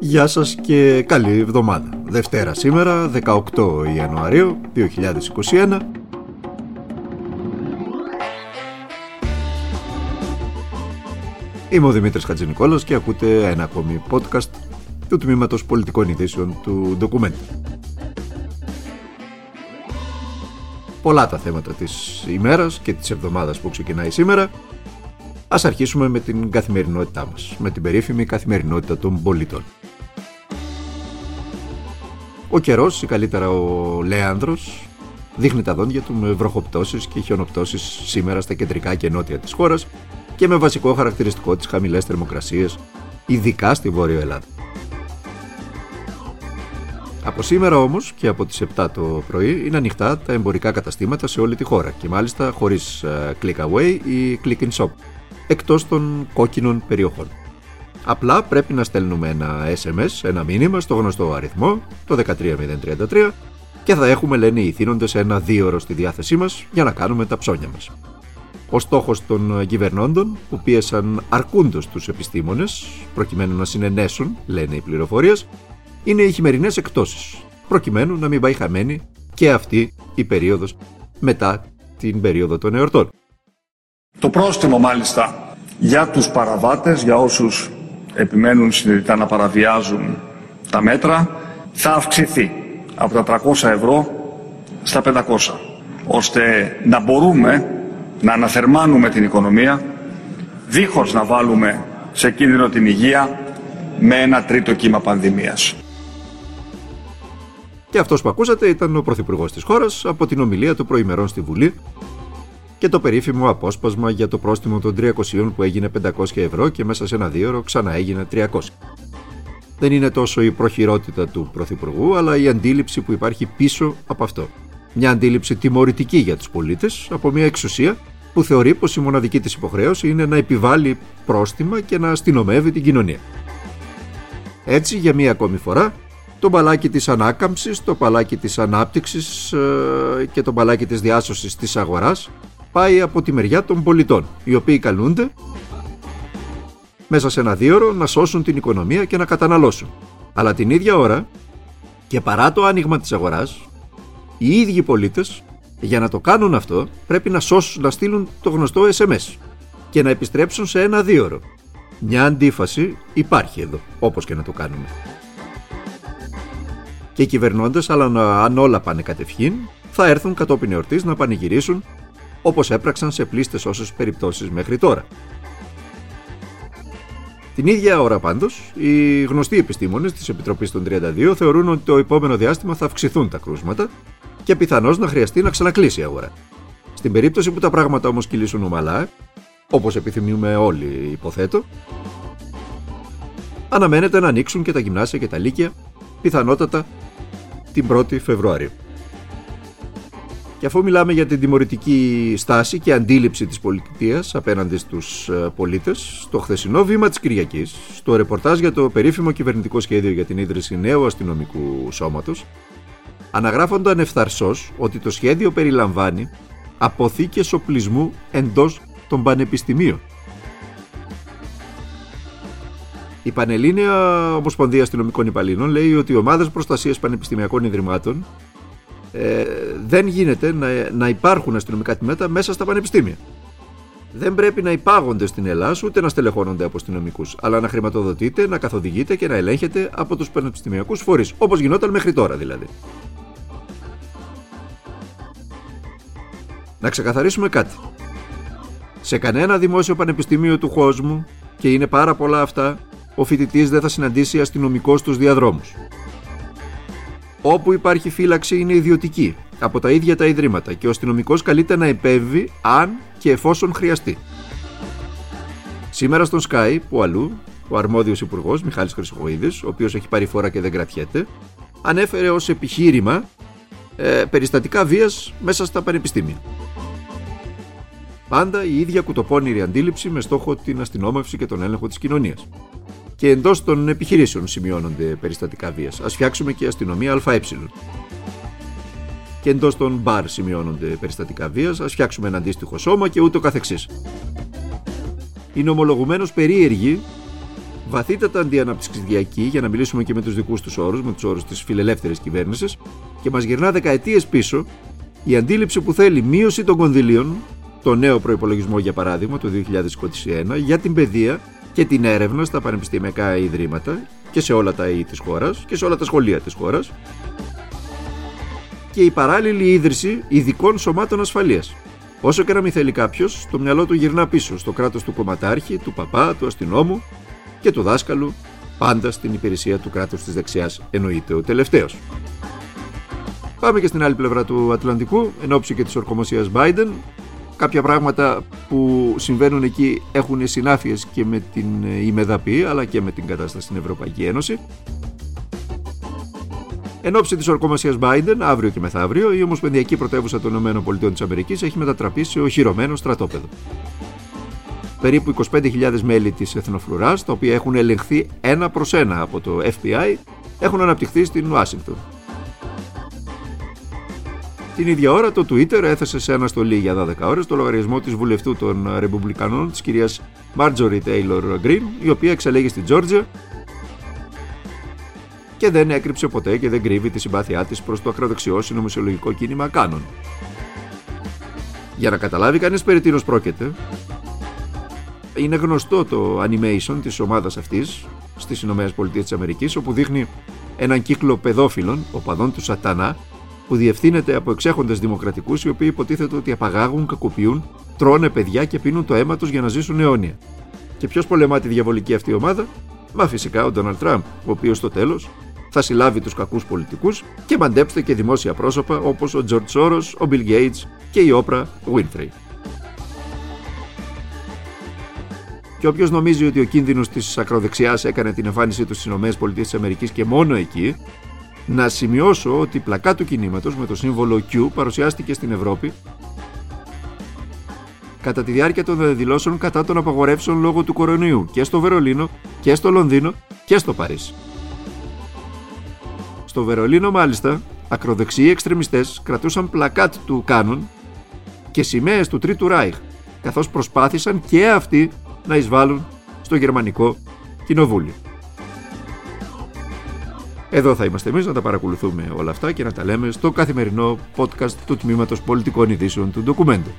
Γεια σας και καλή εβδομάδα. Δευτέρα σήμερα, 18 Ιανουαρίου 2021. Είμαι ο Δημήτρης Χατζηνικόλας και ακούτε ένα ακόμη podcast του Τμήματος Πολιτικών Ειδήσεων του Document. Πολλά τα θέματα της ημέρας και της εβδομάδας που ξεκινάει σήμερα. Ας αρχίσουμε με την καθημερινότητά μας, με την περίφημη καθημερινότητα των πολιτών. Ο καιρός, ή καλύτερα ο Λέανδρος, δείχνει τα δόντια του με βροχοπτώσεις και χιονοπτώσεις σήμερα στα κεντρικά και νότια της χώρας και με βασικό χαρακτηριστικό τις χαμηλές θερμοκρασίες, ειδικά στη Βόρεια Ελλάδα. Από σήμερα όμως και από τις 7 το πρωί είναι ανοιχτά τα εμπορικά καταστήματα σε όλη τη χώρα και μάλιστα χωρίς ε, click away ή click in shop, εκτός των κόκκινων περιοχών. Απλά πρέπει να στέλνουμε ένα SMS, ένα μήνυμα στο γνωστό αριθμό, το 13033 και θα έχουμε, λένε οι θύνοντες, ένα δίωρο στη διάθεσή μας για να κάνουμε τα ψώνια μας. Ο στόχος των κυβερνώντων που πίεσαν αρκούντος τους επιστήμονες προκειμένου να συνενέσουν, λένε οι πληροφορίες, είναι οι χειμερινές εκτόσεις, προκειμένου να μην πάει χαμένη και αυτή η περίοδος μετά την περίοδο των εορτών. Το πρόστιμο μάλιστα για τους παραβάτες, για όσους επιμένουν συνειδητά να παραβιάζουν τα μέτρα θα αυξηθεί από τα 300 ευρώ στα 500 ώστε να μπορούμε να αναθερμάνουμε την οικονομία δίχως να βάλουμε σε κίνδυνο την υγεία με ένα τρίτο κύμα πανδημίας. Και αυτός που ακούσατε ήταν ο Πρωθυπουργός της χώρας από την ομιλία του προημερών στη Βουλή και το περίφημο απόσπασμα για το πρόστιμο των 300 που έγινε 500 ευρώ και μέσα σε ένα δίωρο ξανά έγινε 300. Δεν είναι τόσο η προχειρότητα του Πρωθυπουργού, αλλά η αντίληψη που υπάρχει πίσω από αυτό. Μια αντίληψη τιμωρητική για τους πολίτες από μια εξουσία που θεωρεί πως η μοναδική της υποχρέωση είναι να επιβάλλει πρόστιμα και να αστυνομεύει την κοινωνία. Έτσι, για μία ακόμη φορά, το μπαλάκι της ανάκαμψης, το μπαλάκι της ανάπτυξης ε, και το μπαλάκι της διάσωσης της αγοράς πάει από τη μεριά των πολιτών, οι οποίοι καλούνται μέσα σε ένα δίωρο να σώσουν την οικονομία και να καταναλώσουν. Αλλά την ίδια ώρα και παρά το άνοιγμα της αγοράς, οι ίδιοι πολίτες για να το κάνουν αυτό πρέπει να σώσουν, να στείλουν το γνωστό SMS και να επιστρέψουν σε ένα δίωρο. Μια αντίφαση υπάρχει εδώ, όπως και να το κάνουμε. Και οι κυβερνώντες, αλλά αν όλα πάνε κατευχήν, θα έρθουν κατόπιν εορτής να πανηγυρίσουν όπως έπραξαν σε πλήστες όσες περιπτώσεις μέχρι τώρα. Την ίδια ώρα πάντως, οι γνωστοί επιστήμονες της Επιτροπής των 32 θεωρούν ότι το επόμενο διάστημα θα αυξηθούν τα κρούσματα και πιθανώς να χρειαστεί να ξανακλείσει η αγορά. Στην περίπτωση που τα πράγματα όμως κυλήσουν ομαλά, όπως επιθυμούμε όλοι υποθέτω, αναμένεται να ανοίξουν και τα γυμνάσια και τα λύκεια, πιθανότατα την 1η Φεβρουαρίου. Και αφού μιλάμε για την τιμωρητική στάση και αντίληψη της πολιτείας απέναντι στους ε, πολίτες, στο χθεσινό βήμα της Κυριακής, στο ρεπορτάζ για το περίφημο κυβερνητικό σχέδιο για την ίδρυση νέου αστυνομικού σώματος, αναγράφονταν ευθαρσώς ότι το σχέδιο περιλαμβάνει αποθήκες οπλισμού εντός των πανεπιστημίων. Η Πανελλήνια Ομοσπονδία Αστυνομικών Υπαλλήλων λέει ότι οι ομάδες προστασίας πανεπιστημιακών ιδρυμάτων ε, δεν γίνεται να, να υπάρχουν αστυνομικά τμήματα μέσα στα πανεπιστήμια. Δεν πρέπει να υπάγονται στην Ελλάδα ούτε να στελεχώνονται από αστυνομικούς, αλλά να χρηματοδοτείτε, να καθοδηγείτε και να ελέγχετε από τους πανεπιστημιακούς φορείς, όπως γινόταν μέχρι τώρα δηλαδή. Να ξεκαθαρίσουμε κάτι. Σε κανένα δημόσιο πανεπιστήμιο του κόσμου, και είναι πάρα πολλά αυτά, ο φοιτητής δεν θα συναντήσει αστυνομικό στους διαδρόμους. Όπου υπάρχει φύλαξη είναι ιδιωτική, από τα ίδια τα ιδρύματα και ο αστυνομικός καλείται να επέμβει αν και εφόσον χρειαστεί. Σήμερα στον Sky, που αλλού, ο αρμόδιος υπουργός Μιχάλης Χρυσοχοίδης, ο οποίος έχει πάρει φορά και δεν κρατιέται, ανέφερε ως επιχείρημα ε, περιστατικά βίας μέσα στα πανεπιστήμια. Πάντα η ίδια κουτοπώνηρη αντίληψη με στόχο την αστυνόμευση και τον έλεγχο της κοινωνίας και εντός των επιχειρήσεων σημειώνονται περιστατικά βίας. Α φτιάξουμε και αστυνομία ΑΕ. Και εντός των μπαρ σημειώνονται περιστατικά βίας. Α φτιάξουμε ένα αντίστοιχο σώμα και ούτω καθεξής. Είναι ομολογουμένως περίεργη βαθύτατα αντιαναπτυξιακή, για να μιλήσουμε και με τους δικούς τους όρους, με τους όρους της φιλελεύθερης κυβέρνησης, και μας γυρνά δεκαετίες πίσω η αντίληψη που θέλει μείωση των κονδυλίων, το νέο προπολογισμό για παράδειγμα το 2021, για την παιδεία και την έρευνα στα πανεπιστημιακά ιδρύματα και σε όλα τα ΙΕ της χώρας και σε όλα τα σχολεία της χώρας και η παράλληλη ίδρυση ειδικών σωμάτων ασφαλείας. Όσο και να μην θέλει κάποιος, το μυαλό του γυρνά πίσω στο κράτος του κομματάρχη, του παπά, του αστυνόμου και του δάσκαλου, πάντα στην υπηρεσία του κράτους της δεξιάς, εννοείται ο τελευταίος. Πάμε και στην άλλη πλευρά του Ατλαντικού, εν ώψη και της ορκομοσίας Biden. Κάποια πράγματα που συμβαίνουν εκεί έχουν συνάφειες και με την ημεδαπή αλλά και με την κατάσταση στην Ευρωπαϊκή Ένωση. Εν ώψη της ορκομοσία Biden, αύριο και μεθαύριο, η Ομοσπονδιακή Πρωτεύουσα των ΗΠΑ έχει μετατραπεί σε οχυρωμένο στρατόπεδο. Περίπου 25.000 μέλη της Εθνοφρουράς, τα οποία έχουν ελεγχθεί ένα προς ένα από το FBI, έχουν αναπτυχθεί στην Ουάσιγκτον. Την ίδια ώρα το Twitter έθεσε σε αναστολή για 12 ώρες το λογαριασμό της βουλευτού των Ρεπουμπλικανών της κυρίας Marjorie Taylor Greene, η οποία εξελέγει στην Τζόρτζια και δεν έκρυψε ποτέ και δεν κρύβει τη συμπάθειά της προς το ακροδεξιό συνωμοσιολογικό κίνημα Κάνων. Για να καταλάβει κανείς περί τίνος πρόκειται, είναι γνωστό το animation της ομάδας αυτής στις Ηνωμένες Πολιτείες της Αμερικής, όπου δείχνει έναν κύκλο παιδόφιλων, οπαδών του σατανά, που διευθύνεται από εξέχοντες δημοκρατικούς οι οποίοι υποτίθεται ότι απαγάγουν, κακοποιούν, τρώνε παιδιά και πίνουν το αίμα τους για να ζήσουν αιώνια. Και ποιος πολεμά τη διαβολική αυτή ομάδα, Μα φυσικά ο Ντόναλτ Τραμπ, ο οποίος στο τέλος θα συλλάβει τους κακούς πολιτικούς και μαντέψτε και δημόσια πρόσωπα όπως ο Τζορτζ Σόρος, ο Μπιλ Γκέιτ και η Όπρα Winfrey. Και όποιος νομίζει ότι ο κίνδυνος της ακροδεξιάς έκανε την εμφάνισή του στις ΗΠΑ και μόνο εκεί, να σημειώσω ότι η πλακά του κινήματος με το σύμβολο Q παρουσιάστηκε στην Ευρώπη κατά τη διάρκεια των διαδηλώσεων κατά των απαγορεύσεων λόγω του κορονοϊού και στο Βερολίνο και στο Λονδίνο και στο Παρίσι. Στο Βερολίνο μάλιστα, ακροδεξιοί εξτρεμιστές κρατούσαν πλακάτ του Κάνων και σημαίες του Τρίτου Ράιχ, καθώς προσπάθησαν και αυτοί να εισβάλλουν στο γερμανικό κοινοβούλιο. Εδώ θα είμαστε εμείς να τα παρακολουθούμε όλα αυτά και να τα λέμε στο καθημερινό podcast του Τμήματος Πολιτικών Ειδήσεων του Ντοκουμέντου.